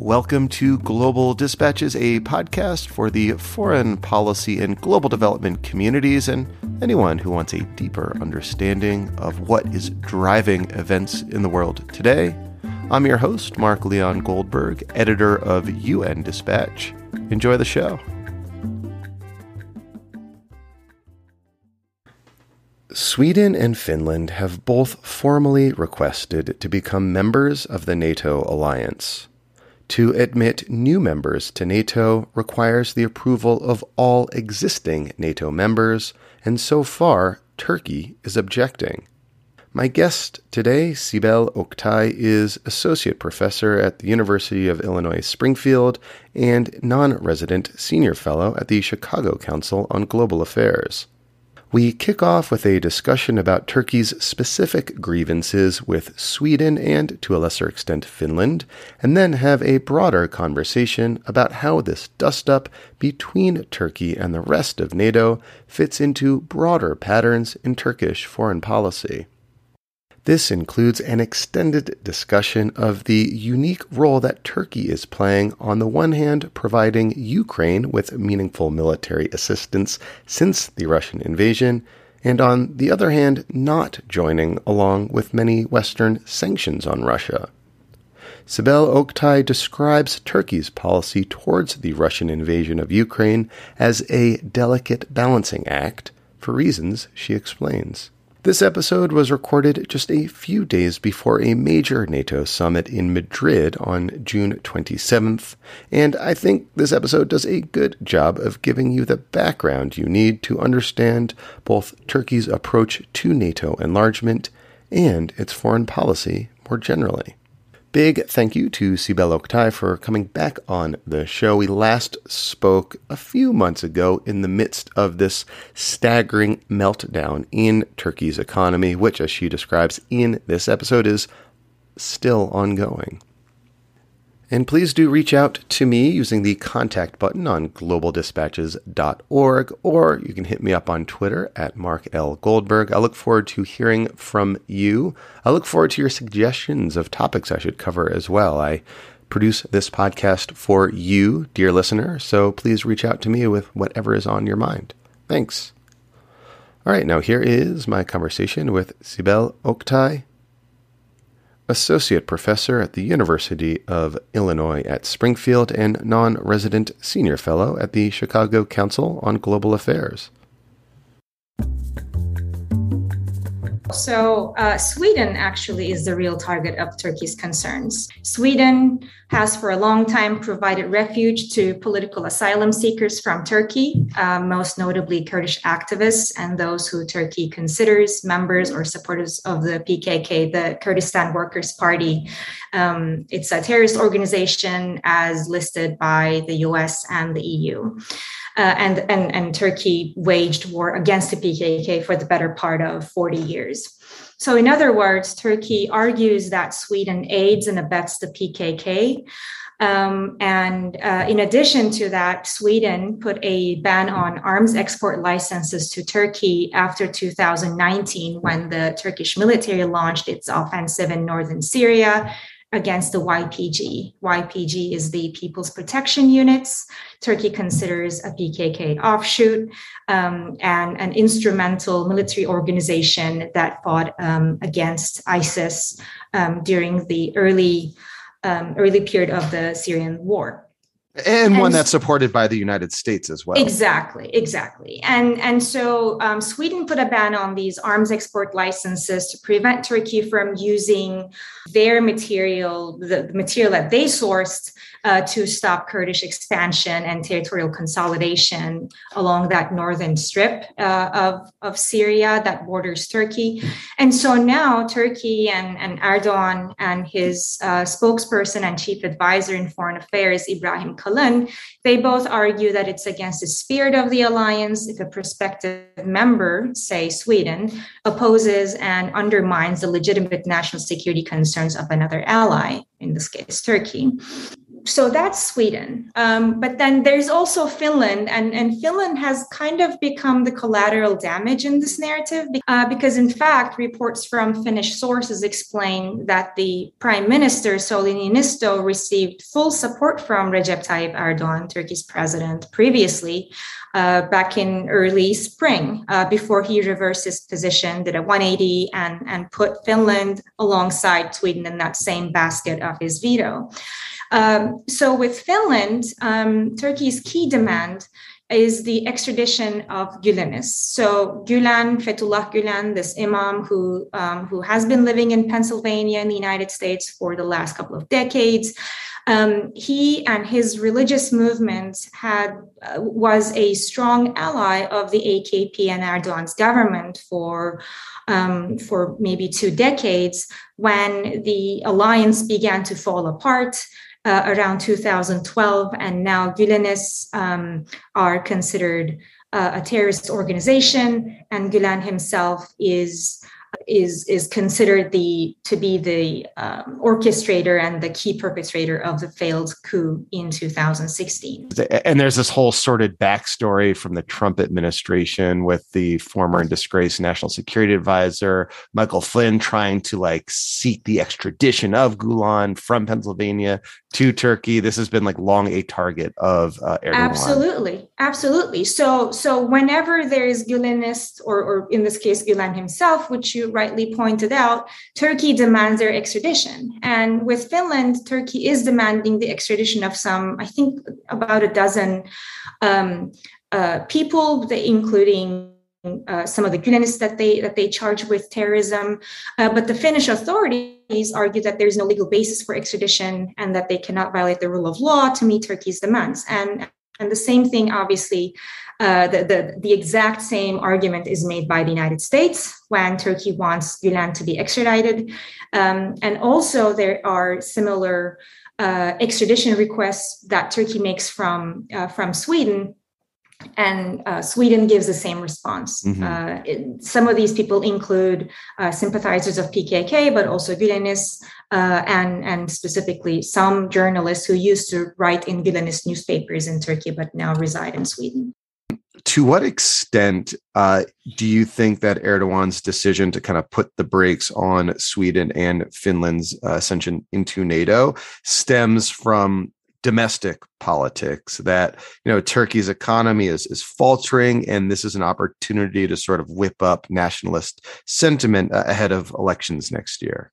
Welcome to Global Dispatches, a podcast for the foreign policy and global development communities and anyone who wants a deeper understanding of what is driving events in the world today. I'm your host, Mark Leon Goldberg, editor of UN Dispatch. Enjoy the show. Sweden and Finland have both formally requested to become members of the NATO alliance. To admit new members to NATO requires the approval of all existing NATO members, and so far, Turkey is objecting. My guest today, Sibel Oktay, is Associate Professor at the University of Illinois Springfield and non resident Senior Fellow at the Chicago Council on Global Affairs. We kick off with a discussion about Turkey's specific grievances with Sweden and, to a lesser extent, Finland, and then have a broader conversation about how this dust up between Turkey and the rest of NATO fits into broader patterns in Turkish foreign policy. This includes an extended discussion of the unique role that Turkey is playing, on the one hand, providing Ukraine with meaningful military assistance since the Russian invasion, and on the other hand, not joining along with many Western sanctions on Russia. Sibel Oktay describes Turkey's policy towards the Russian invasion of Ukraine as a delicate balancing act, for reasons she explains. This episode was recorded just a few days before a major NATO summit in Madrid on June 27th, and I think this episode does a good job of giving you the background you need to understand both Turkey's approach to NATO enlargement and its foreign policy more generally. Big thank you to Sibel Oktay for coming back on the show. We last spoke a few months ago in the midst of this staggering meltdown in Turkey's economy, which, as she describes in this episode, is still ongoing. And please do reach out to me using the contact button on globaldispatches.org, or you can hit me up on Twitter at Mark L. Goldberg. I look forward to hearing from you. I look forward to your suggestions of topics I should cover as well. I produce this podcast for you, dear listener, so please reach out to me with whatever is on your mind. Thanks. All right, now here is my conversation with Sibel Oktay associate professor at the University of Illinois at Springfield and non resident senior fellow at the Chicago Council on Global Affairs. So, uh, Sweden actually is the real target of Turkey's concerns. Sweden has for a long time provided refuge to political asylum seekers from Turkey, uh, most notably Kurdish activists and those who Turkey considers members or supporters of the PKK, the Kurdistan Workers' Party. Um, it's a terrorist organization as listed by the US and the EU uh, and, and, and Turkey waged war against the PKK for the better part of 40 years. So, in other words, Turkey argues that Sweden aids and abets the PKK. Um, and uh, in addition to that, Sweden put a ban on arms export licenses to Turkey after 2019 when the Turkish military launched its offensive in northern Syria against the YPG. YPG is the People's Protection Units. Turkey considers a PKK offshoot um, and an instrumental military organization that fought um, against ISIS um, during the early um, early period of the Syrian war and, and, one that's supported by the United States as well. Exactly, exactly. And and so um, Sweden put a ban on these arms export licenses to prevent Turkey from using their material, the, the material that they sourced uh, to stop Kurdish expansion and territorial consolidation along that northern strip uh, of, of Syria that borders Turkey. And so now Turkey and, and Erdogan and his uh, spokesperson and chief advisor in foreign affairs, Ibrahim They both argue that it's against the spirit of the alliance if a prospective member, say Sweden, opposes and undermines the legitimate national security concerns of another ally, in this case, Turkey. So that's Sweden. Um, but then there's also Finland, and, and Finland has kind of become the collateral damage in this narrative uh, because, in fact, reports from Finnish sources explain that the prime minister, Sauli Niinisto, received full support from Recep Tayyip Erdogan, Turkey's president, previously. Uh, back in early spring, uh, before he reversed his position, did a 180 and, and put Finland alongside Sweden in that same basket of his veto. Um, so with Finland, um, Turkey's key demand is the extradition of Gülenis. So Gülen, Fethullah Gülen, this imam who um, who has been living in Pennsylvania in the United States for the last couple of decades, um, he and his religious movement had uh, was a strong ally of the AKP and Erdogan's government for um, for maybe two decades when the alliance began to fall apart uh, around 2012, and now Gülenis um, are considered uh, a terrorist organization, and Gülen himself is is is considered the to be the um, orchestrator and the key perpetrator of the failed coup in 2016. And there's this whole sordid backstory from the Trump administration with the former and disgraced national security advisor Michael Flynn trying to like seek the extradition of Gulen from Pennsylvania to Turkey. This has been like long a target of uh, Erdogan. Absolutely, absolutely. So so whenever there is Gülenist or or in this case Gülen himself, which you rightly pointed out, Turkey demands their extradition. And with Finland, Turkey is demanding the extradition of some, I think, about a dozen um, uh, people, including uh, some of the Gülenists that they that they charge with terrorism. Uh, but the Finnish authorities argue that there is no legal basis for extradition and that they cannot violate the rule of law to meet Turkey's demands. And and the same thing, obviously, uh, the, the, the exact same argument is made by the United States when Turkey wants Gülen to be extradited. Um, and also, there are similar uh, extradition requests that Turkey makes from, uh, from Sweden. And uh, Sweden gives the same response. Mm-hmm. Uh, it, some of these people include sympathizers of PKK, but also Gülenists, and, and specifically some journalists who used to write in Gülenist newspapers in Turkey, but now reside in Sweden to what extent uh, do you think that Erdogan's decision to kind of put the brakes on Sweden and Finland's uh, ascension into NATO stems from domestic politics? That you know Turkey's economy is is faltering, and this is an opportunity to sort of whip up nationalist sentiment uh, ahead of elections next year.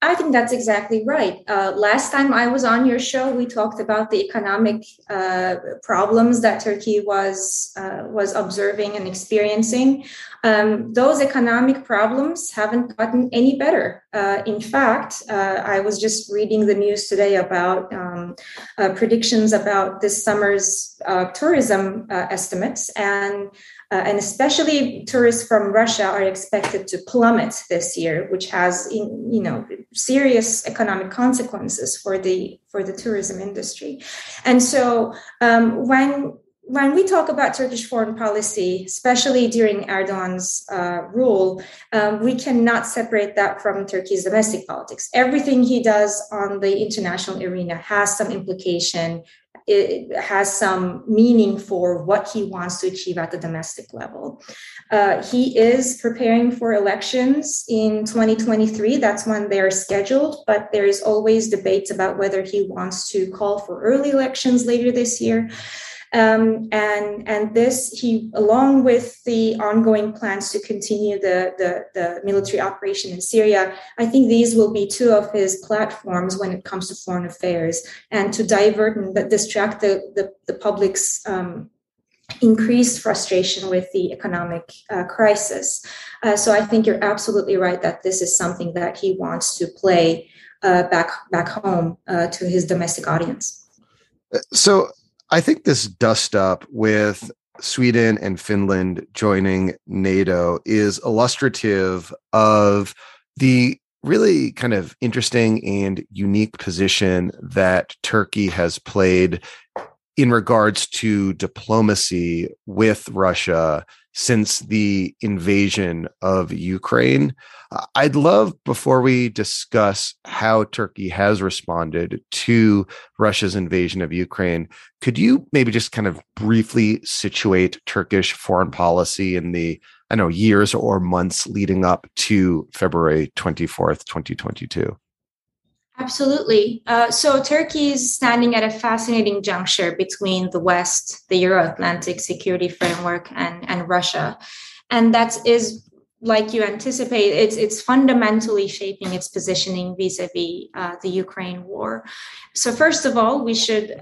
I think that's exactly right. Uh, last time I was on your show, we talked about the economic uh, problems that Turkey was uh, was observing and experiencing. Um, those economic problems haven't gotten any better. Uh, in fact, uh, I was just reading the news today about um, uh, predictions about this summer's tourism estimates, and uh, and especially tourists from Russia are expected to plummet this year, which has you know serious economic consequences for the for the tourism industry. And so um, when when we talk about Turkish foreign policy, especially during Erdogan's uh, rule, um, we cannot separate that from Turkey's domestic politics. Everything he does on the international arena has some implication it has some meaning for what he wants to achieve at the domestic level. Uh, he is preparing for elections in 2023. That's when they're scheduled, but there is always debates about whether he wants to call for early elections later this year. Um, and and this he along with the ongoing plans to continue the, the, the military operation in Syria, I think these will be two of his platforms when it comes to foreign affairs and to divert and distract the the, the public's um, increased frustration with the economic uh, crisis. Uh, so I think you're absolutely right that this is something that he wants to play uh, back back home uh, to his domestic audience. So I think this dust up with Sweden and Finland joining NATO is illustrative of the really kind of interesting and unique position that Turkey has played in regards to diplomacy with Russia since the invasion of Ukraine. Uh, I'd love, before we discuss how Turkey has responded to Russia's invasion of Ukraine, could you maybe just kind of briefly situate Turkish foreign policy in the, I know, years or months leading up to February 24th, 2022? Absolutely. Uh, so Turkey is standing at a fascinating juncture between the West, the Euro Atlantic security framework, and, and Russia. And that is like you anticipate, it's it's fundamentally shaping its positioning vis-a-vis uh, the Ukraine war. So first of all, we should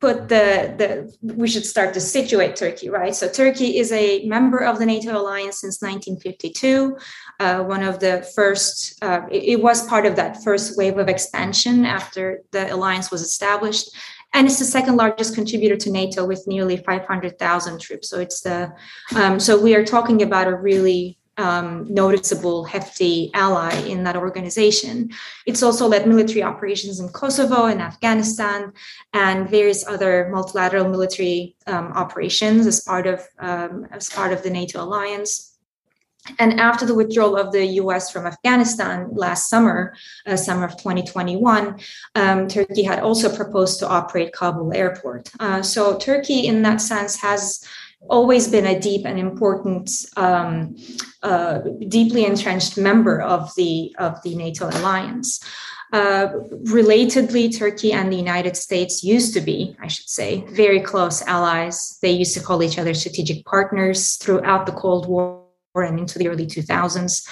put the the we should start to situate Turkey, right? So Turkey is a member of the NATO alliance since 1952. Uh, one of the first, uh, it, it was part of that first wave of expansion after the alliance was established and it's the second largest contributor to NATO with nearly 500,000 troops. So it's the um, so we are talking about a really um, noticeable, hefty ally in that organization. It's also led military operations in Kosovo and Afghanistan and various other multilateral military um, operations as part of um, as part of the NATO alliance. And after the withdrawal of the US from Afghanistan last summer, uh, summer of 2021, um, Turkey had also proposed to operate Kabul airport. Uh, so Turkey, in that sense, has always been a deep and important, um, uh, deeply entrenched member of the of the NATO alliance. Uh, relatedly, Turkey and the United States used to be, I should say, very close allies. They used to call each other strategic partners throughout the Cold War and into the early 2000s.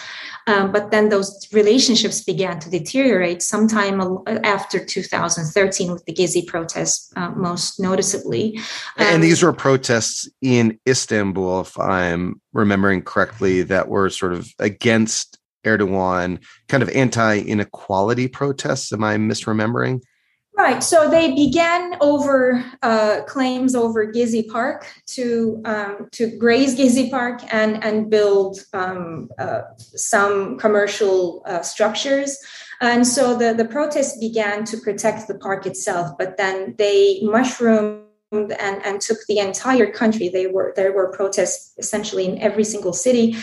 Um, but then those relationships began to deteriorate sometime after 2013 with the Gezi protests, uh, most noticeably. Um, and these were protests in Istanbul, if I'm remembering correctly, that were sort of against Erdogan, kind of anti inequality protests. Am I misremembering? Right. So they began over uh, claims over Gezi Park to um, to graze Gezi Park and and build um, uh, some commercial uh, structures. And so the the protests began to protect the park itself, but then they mushroomed and, and took the entire country. They were there were protests essentially in every single city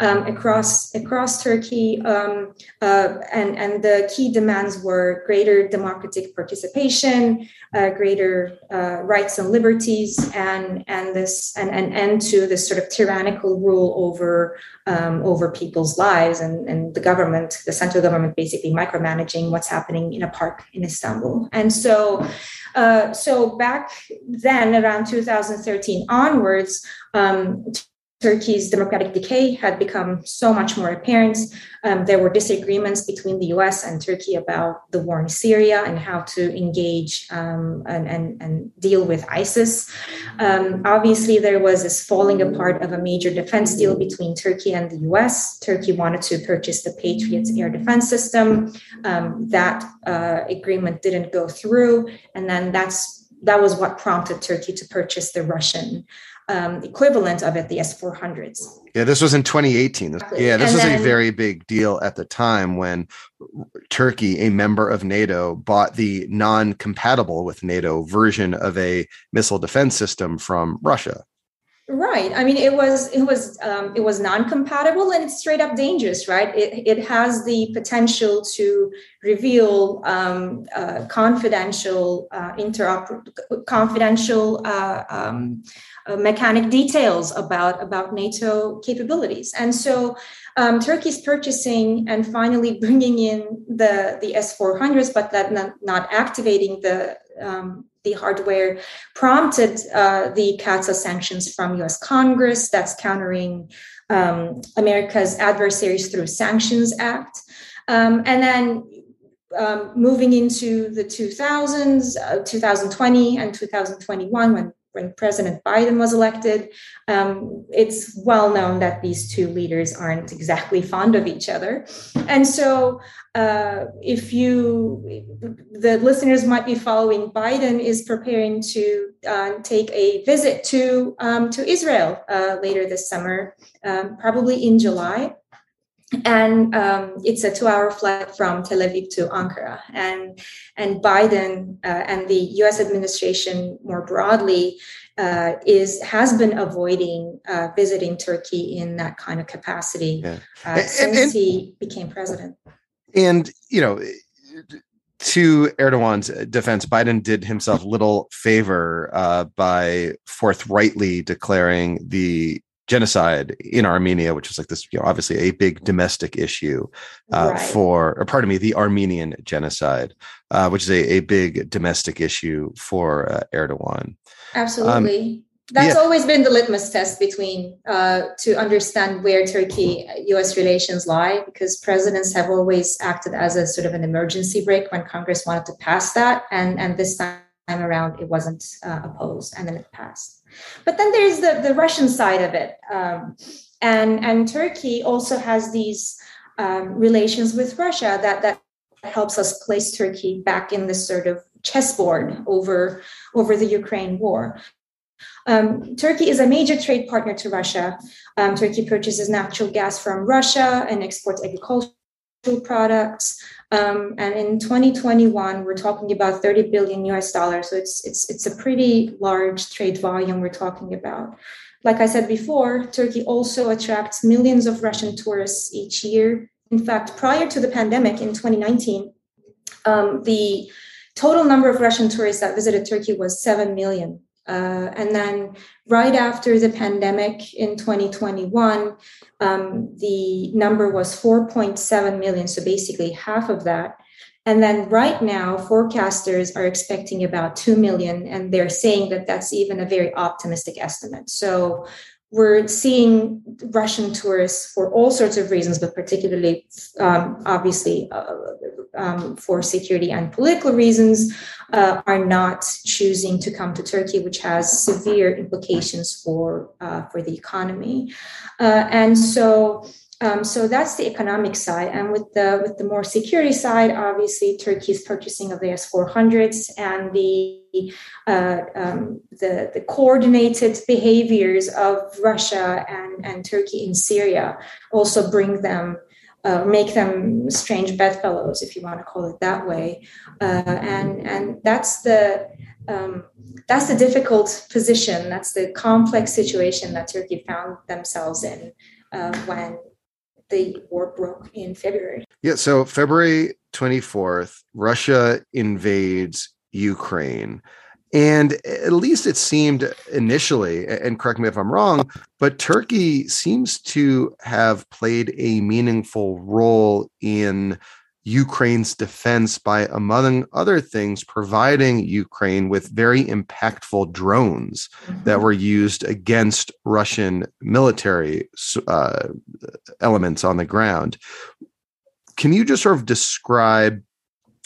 um, across across Turkey, um, uh, and and the key demands were greater democratic participation, uh, greater uh, rights and liberties, and and this and an end to this sort of tyrannical rule over um, over people's lives, and and the government, the central government, basically micromanaging what's happening in a park in Istanbul, and so. Uh, so back then, around 2013 onwards, um, Turkey's democratic decay had become so much more apparent. Um, there were disagreements between the US and Turkey about the war in Syria and how to engage um, and, and, and, deal with ISIS. Um, obviously, there was this falling apart of a major defense deal between Turkey and the US. Turkey wanted to purchase the Patriots air defense system. Um, that uh, agreement didn't go through. And then that's that was what prompted Turkey to purchase the Russian um, equivalent of it, the S400s. Yeah, this was in 2018. Exactly. Yeah, this and was then, a very big deal at the time when Turkey, a member of NATO, bought the non compatible with NATO version of a missile defense system from Russia. Right. I mean, it was it was um, it was non-compatible and it's straight up dangerous, right? It it has the potential to reveal um, uh, confidential uh, interoper confidential uh, um, uh, mechanic details about about NATO capabilities, and so um, Turkey's purchasing and finally bringing in the the S four hundreds, but that not, not activating the um, the hardware prompted uh, the CAATSA sanctions from US Congress that's countering um, America's adversaries through Sanctions Act. Um, and then um, moving into the 2000s, uh, 2020 and 2021, when when President Biden was elected, um, it's well known that these two leaders aren't exactly fond of each other. And so, uh, if you, the listeners might be following, Biden is preparing to uh, take a visit to, um, to Israel uh, later this summer, um, probably in July. And um, it's a two-hour flight from Tel Aviv to Ankara. And and Biden uh, and the U.S. administration more broadly uh, is has been avoiding uh, visiting Turkey in that kind of capacity yeah. Uh, and, since and, he became president. And you know. To Erdogan's defense, Biden did himself little favor uh, by forthrightly declaring the genocide in Armenia, which is like this, you know, obviously a big domestic issue uh, right. for, or pardon me, the Armenian genocide, uh, which is a, a big domestic issue for uh, Erdogan. Absolutely. Um, That's yeah. always been the litmus test between uh, to understand where Turkey U.S. relations lie, because presidents have always acted as a sort of an emergency brake when Congress wanted to pass that, and and this time around it wasn't uh, opposed, and then it passed. But then there's the, the Russian side of it. Um, and, and Turkey also has these um, relations with Russia that, that helps us place Turkey back in this sort of chessboard over, over the Ukraine war. Um, Turkey is a major trade partner to Russia. Um, Turkey purchases natural gas from Russia and exports agricultural products. Um, and in 2021, we're talking about 30 billion US dollars. So it's it's it's a pretty large trade volume we're talking about. Like I said before, Turkey also attracts millions of Russian tourists each year. In fact, prior to the pandemic in 2019, um, the total number of Russian tourists that visited Turkey was 7 million. Uh, and then right after the pandemic in 2021, um, the number was 4.7 million. So basically half of that. And then right now, forecasters are expecting about 2 million, and they're saying that that's even a very optimistic estimate. So we're seeing Russian tourists for all sorts of reasons, but particularly, um, obviously, uh, um, for security and political reasons, uh, are not choosing to come to Turkey, which has severe implications for uh, for the economy. Uh, and so, um, so that's the economic side, and with the with the more security side, obviously Turkey's purchasing of the S four hundreds and the uh, um, the the coordinated behaviors of Russia and and Turkey in Syria also bring them. Uh, make them strange bedfellows, if you want to call it that way, uh, and and that's the um, that's the difficult position. That's the complex situation that Turkey found themselves in uh, when the war broke in February. Yeah, so February 24th, Russia invades Ukraine. And at least it seemed initially, and correct me if I'm wrong, but Turkey seems to have played a meaningful role in Ukraine's defense by, among other things, providing Ukraine with very impactful drones mm-hmm. that were used against Russian military uh, elements on the ground. Can you just sort of describe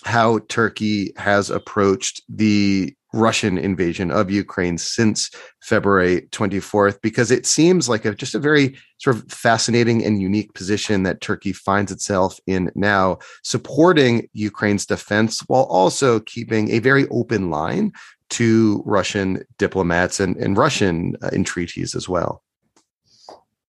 how Turkey has approached the Russian invasion of Ukraine since February 24th, because it seems like a, just a very sort of fascinating and unique position that Turkey finds itself in now, supporting Ukraine's defense while also keeping a very open line to Russian diplomats and, and Russian uh, entreaties as well.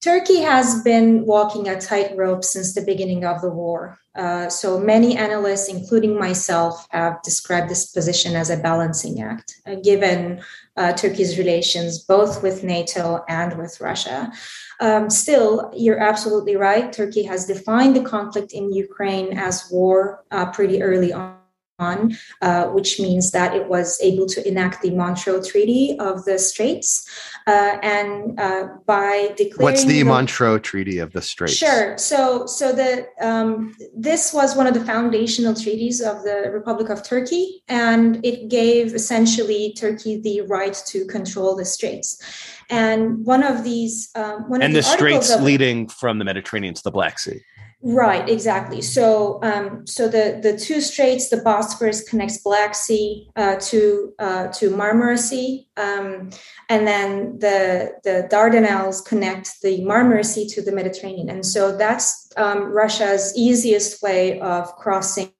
Turkey has been walking a tightrope since the beginning of the war. Uh, so many analysts, including myself, have described this position as a balancing act, uh, given uh, Turkey's relations both with NATO and with Russia. Um, still, you're absolutely right. Turkey has defined the conflict in Ukraine as war uh, pretty early on on, uh, which means that it was able to enact the Montreux Treaty of the Straits. Uh, and uh, by declaring what's the, the, Montreux Treaty of the Straits? Sure. So, so the um, this was one of the foundational treaties of the Republic of Turkey, and it gave essentially Turkey the right to control the Straits. And one of these, um, one and of the, the Straits leading from the Mediterranean to the Black Sea. Right, exactly. So, um, so the the two straits, the Bosphorus connects Black Sea uh, to uh, to Marmara Sea, um, and then the the Dardanelles connect the Marmara Sea to the Mediterranean, and so that's um, Russia's easiest way of crossing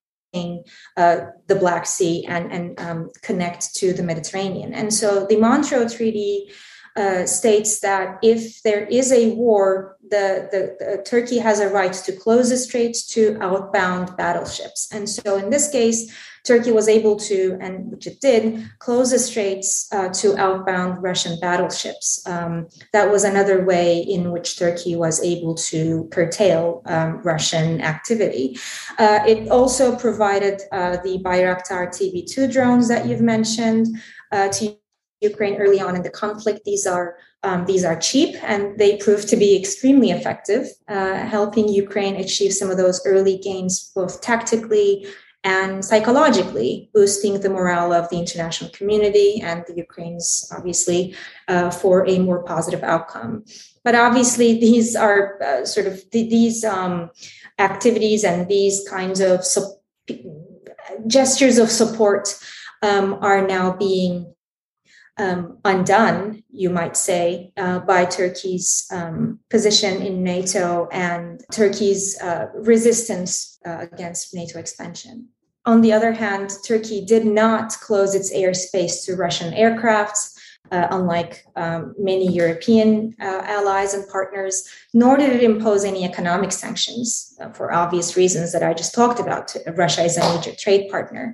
uh, the Black Sea and and um, connect to the Mediterranean. And so the Montreux Treaty uh, states that if there is a war, the, the, the, Turkey has a right to close the straits to outbound battleships. And so in this case, Turkey was able to, and which it did, close the straits uh, to outbound Russian battleships. Um, that was another way in which Turkey was able to curtail um, Russian activity. Uh, it also provided uh, the Bayraktar TB 2 drones that you've mentioned uh, to Ukraine early on in the conflict. These are um, these are cheap and they proved to be extremely effective, uh, helping Ukraine achieve some of those early gains, both tactically and psychologically, boosting the morale of the international community and the Ukrainians, obviously, uh, for a more positive outcome. But obviously, these are uh, sort of th- these um, activities and these kinds of su- gestures of support um, are now being um, undone, you might say, uh, by Turkey's um, position in NATO and Turkey's uh, resistance uh, against NATO expansion. On the other hand, Turkey did not close its airspace to Russian aircrafts. Uh, unlike um, many European uh, allies and partners, nor did it impose any economic sanctions uh, for obvious reasons that I just talked about. Russia is a major trade partner.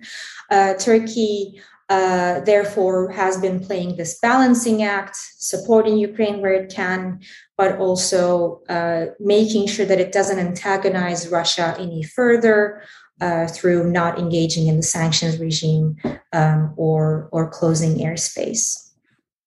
Turkey uh, therefore has been playing this balancing act, supporting Ukraine where it can, but also uh, making sure that it doesn't antagonize Russia any further uh, through not engaging in the sanctions regime um, or or closing airspace.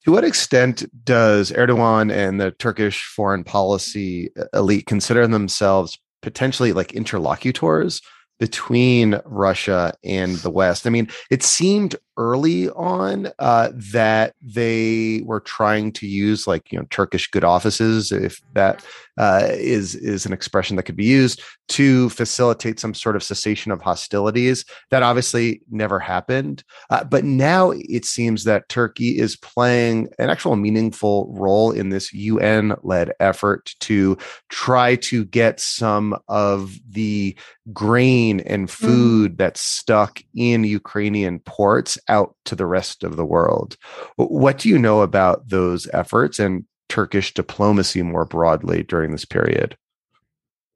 To what extent does Erdogan and the Turkish foreign policy elite consider themselves potentially like interlocutors between Russia and the West. I mean, it seemed early on uh, that they were trying to use like you know Turkish good offices, if that uh, is is an expression that could be used to facilitate some sort of cessation of hostilities. That obviously never happened, uh, but now it seems that Turkey is playing an actual meaningful role in this UN-led effort to try to get some of the grain and mm-hmm. food mm. that's stuck in Ukrainian ports out to the rest of the world. What do you know about those efforts and Turkish diplomacy more broadly during this period?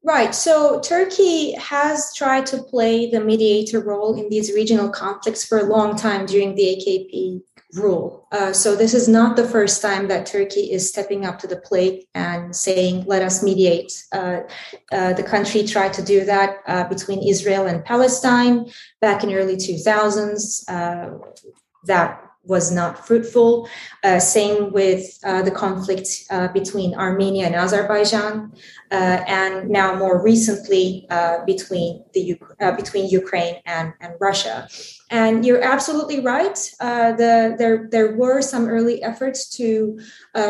Right. So Turkey has tried to play the mediator role in these regional conflicts for a long time during the AKP rule. Uh, so this is not the first time that Turkey is stepping up to the plate and saying, "Let us mediate." Uh, uh, the country tried to do that uh, between Israel and Palestine back in early 2000s. Uh, that was not fruitful. Uh, same with uh, the conflict uh, between Armenia and Azerbaijan, uh, and now more recently uh, between the uh, between Ukraine and, and Russia. And you're absolutely right. the there there were some early efforts to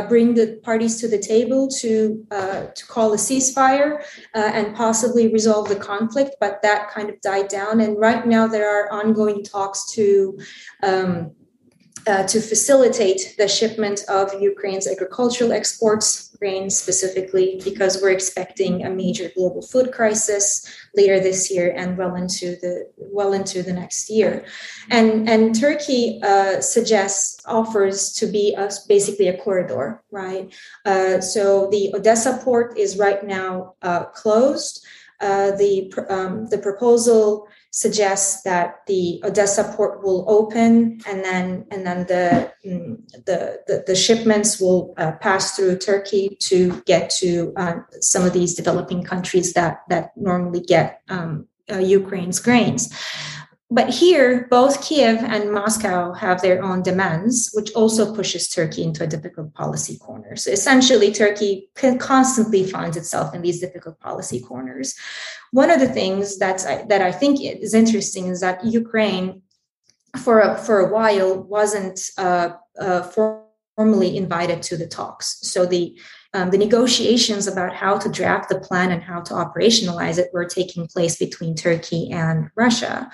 bring the parties to the table to to call a ceasefire and possibly resolve the conflict, but that kind of died down. And right now there are ongoing talks to um, uh, to facilitate the shipment of Ukraine's agricultural exports, grain specifically, because we're expecting a major global food crisis later this year and well into the well into the next year. And and Turkey uh, suggests offers to be a, basically a corridor, right? Uh, so the Odessa port is right now uh, closed. Uh, the um, the proposal suggests that the Odessa port will open, and then and then the mm, the the, the shipments will uh, pass through Turkey to get to uh, some of these developing countries that that normally get um, uh, Ukraine's grains. But here, both Kiev and Moscow have their own demands, which also pushes Turkey into a difficult policy corner. So essentially, Turkey constantly finds itself in these difficult policy corners. One of the things that's, that I think is interesting is that Ukraine, for a, for a while, wasn't uh, uh, formally invited to the talks. So the um, the negotiations about how to draft the plan and how to operationalize it were taking place between Turkey and Russia.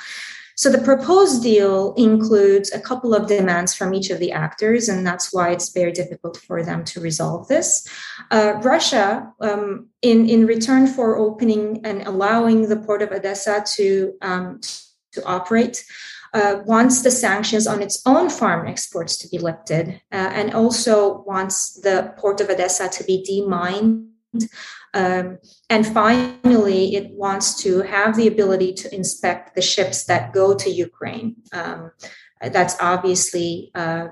So the proposed deal includes a couple of demands from each of the actors, and that's why it's very difficult for them to resolve this. Uh, Russia, um, in in return for opening and allowing the port of Odessa to um, to operate. Uh, wants the sanctions on its own farm exports to be lifted, uh, and also wants the port of Odessa to be demined. Um, and finally, it wants to have the ability to inspect the ships that go to Ukraine. Um, that's obviously uh,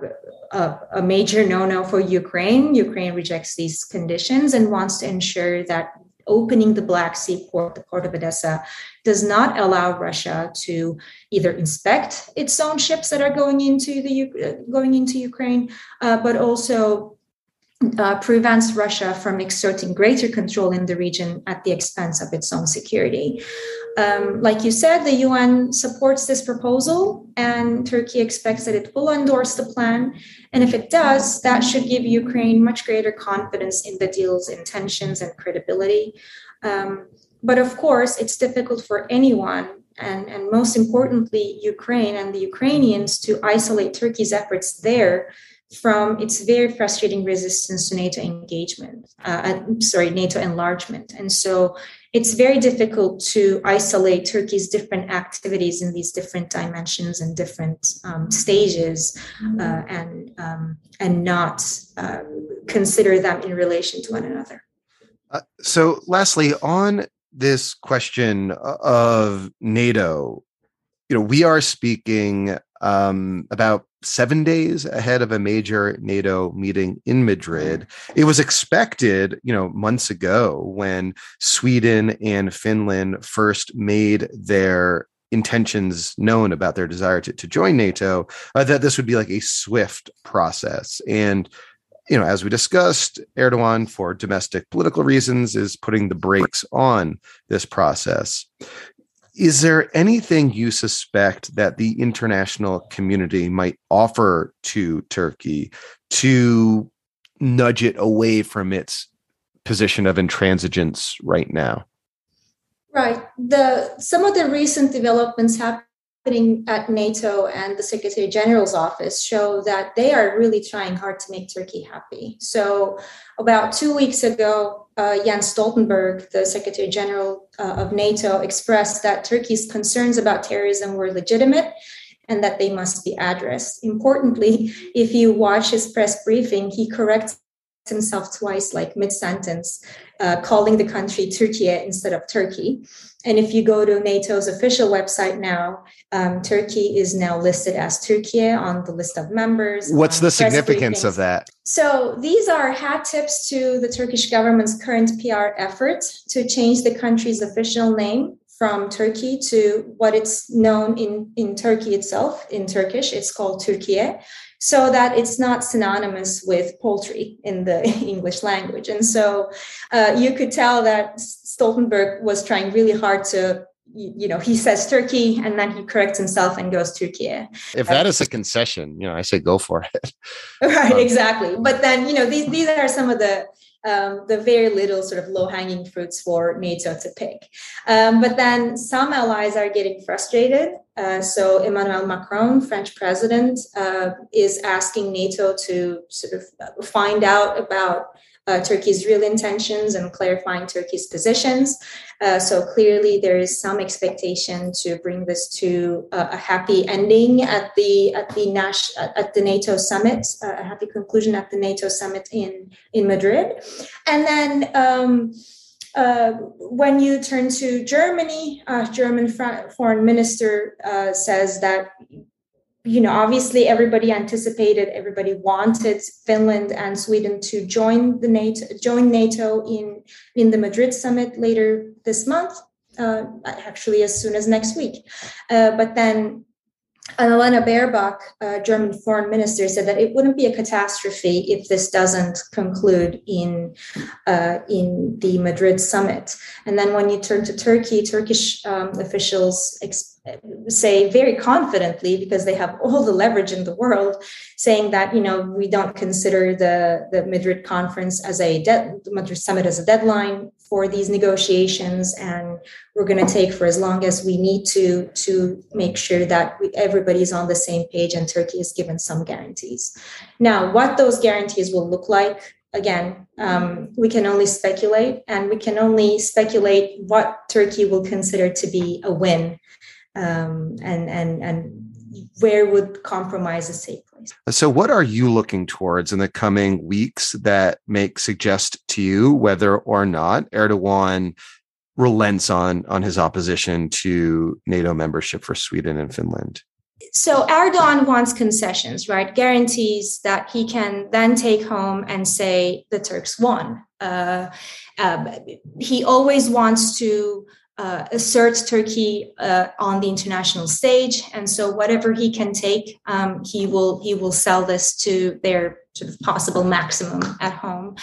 a, a, major no-no for Ukraine. Ukraine rejects these conditions and wants to ensure that opening the Black Sea port, the port of Odessa, does not allow Russia to either inspect its own ships that are going into the uh, going into Ukraine, uh, but also uh, prevents Russia from exerting greater control in the region at the expense of its own security. Um, like you said, the UN supports this proposal, and Turkey expects that it will endorse the plan. And if it does, that should give Ukraine much greater confidence in the deal's intentions and credibility. Um, but of course, it's difficult for anyone, and, and most importantly, Ukraine and the Ukrainians, to isolate Turkey's efforts there from its very frustrating resistance to NATO engagement, uh, sorry, NATO enlargement. And so it's very difficult to isolate Turkey's different activities in these different dimensions and different um, stages uh, and, um, and not uh, consider them in relation to one another. Uh, so, lastly, on this question of NATO, you know, we are speaking um, about seven days ahead of a major NATO meeting in Madrid. It was expected, you know, months ago when Sweden and Finland first made their intentions known about their desire to, to join NATO, uh, that this would be like a swift process. And you know, as we discussed, Erdogan, for domestic political reasons, is putting the brakes on this process. Is there anything you suspect that the international community might offer to Turkey to nudge it away from its position of intransigence right now? Right. The some of the recent developments happening at NATO and the Secretary General's office show that they are really trying hard to make Turkey happy. So, about two weeks ago, uh, Jens Stoltenberg, the Secretary General uh, of NATO, expressed that Turkey's concerns about terrorism were legitimate and that they must be addressed. Importantly, if you watch his press briefing, he corrects himself twice, like mid sentence, uh, calling the country Türkiye instead of Turkey. And if you go to NATO's official website now, um, Turkey is now listed as Türkiye on the list of members. What's the significance briefings. of that? So these are hat tips to the Turkish government's current PR effort to change the country's official name from Turkey to what it's known in, in Turkey itself. In Turkish, it's called Türkiye so that it's not synonymous with poultry in the English language. And so uh, you could tell that Stoltenberg was trying really hard to you know he says turkey and then he corrects himself and goes türkiye. If that is a concession you know i say go for it. Right um, exactly. But then you know these these are some of the um, the very little sort of low hanging fruits for NATO to pick. Um, but then some allies are getting frustrated. Uh, so Emmanuel Macron, French president, uh, is asking NATO to sort of find out about uh, Turkey's real intentions and clarifying Turkey's positions. Uh, so clearly, there is some expectation to bring this to a, a happy ending at the at the Nash at the NATO summit, uh, a happy conclusion at the NATO summit in in Madrid, and then. Um, uh, when you turn to Germany, uh, German foreign minister uh, says that you know, obviously everybody anticipated, everybody wanted Finland and Sweden to join the NATO, join NATO in in the Madrid summit later this month, uh, actually as soon as next week. Uh, but then Annalena Baerbock, uh, German foreign minister, said that it wouldn't be a catastrophe if this doesn't conclude in uh, in the Madrid summit. And then when you turn to Turkey, Turkish um, officials. Ex- say very confidently because they have all the leverage in the world saying that you know we don't consider the the madrid conference as a de- madrid summit as a deadline for these negotiations and we're going to take for as long as we need to to make sure that we, everybody's on the same page and turkey is given some guarantees. Now what those guarantees will look like again, um, we can only speculate, and we can only speculate what Turkey will consider to be a win. Um, and and and where would compromise a safe place. So, what are you looking towards in the coming weeks that make suggest to you whether or not Erdogan relents on on his opposition to NATO membership for Sweden and Finland? So Erdogan wants concessions, right? Guarantees that he can then take home and say the Turks won. Uh, uh, he always wants to uh, asserts Turkey uh, on the international stage, and so whatever he can take, um, he will he will sell this to their sort of possible maximum at home.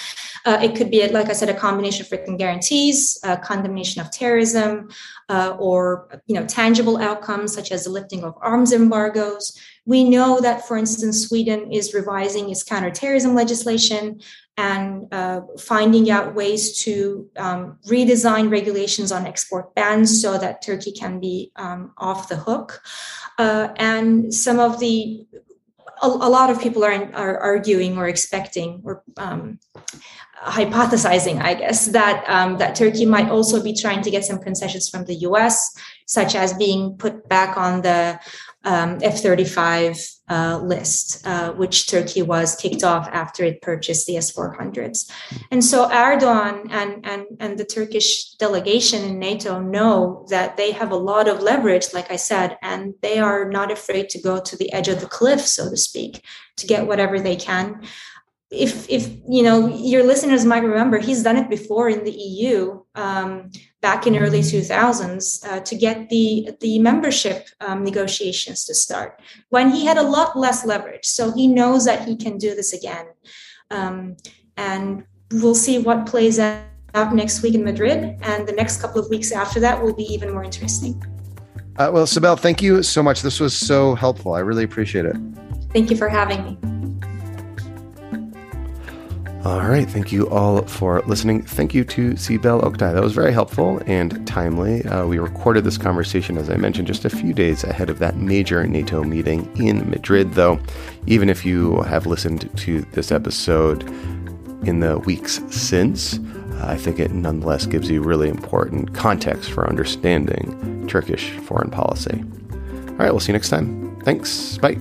Uh, it could be, like I said, a combination of written guarantees, condemnation of terrorism, uh, or you know tangible outcomes such as the lifting of arms embargoes. We know that, for instance, Sweden is revising its counterterrorism legislation and uh, finding out ways to um, redesign regulations on export bans so that Turkey can be um, off the hook. Uh, and some of the a, lot of people are, are arguing or expecting or um, hypothesizing, I guess, that um, that Turkey might also be trying to get some concessions from the U.S., such as being put back on the um, F-35 uh, list, uh, which Turkey was kicked off after it purchased the S-400s. And so Erdogan and, and, and the Turkish delegation in NATO know that they have a lot of leverage, like I said, and they are not afraid to go to the edge of the cliff, so to speak, to get whatever they can if if you know your listeners might remember he's done it before in the eu um, back in early 2000s uh, to get the the membership um, negotiations to start when he had a lot less leverage. So he knows that he can do this again. Um, and we'll see what plays out next week in madrid and the next couple of weeks after that will be even more interesting. Uh, well sibel thank you so much. This was so helpful. I really appreciate it. Thank you for having me all right. Thank you all for listening. Thank you to Sibel Oktay. That was very helpful and timely. Uh, we recorded this conversation, as I mentioned, just a few days ahead of that major NATO meeting in Madrid, though. Even if you have listened to this episode in the weeks since, I think it nonetheless gives you really important context for understanding Turkish foreign policy. All right. We'll see you next time. Thanks. Bye.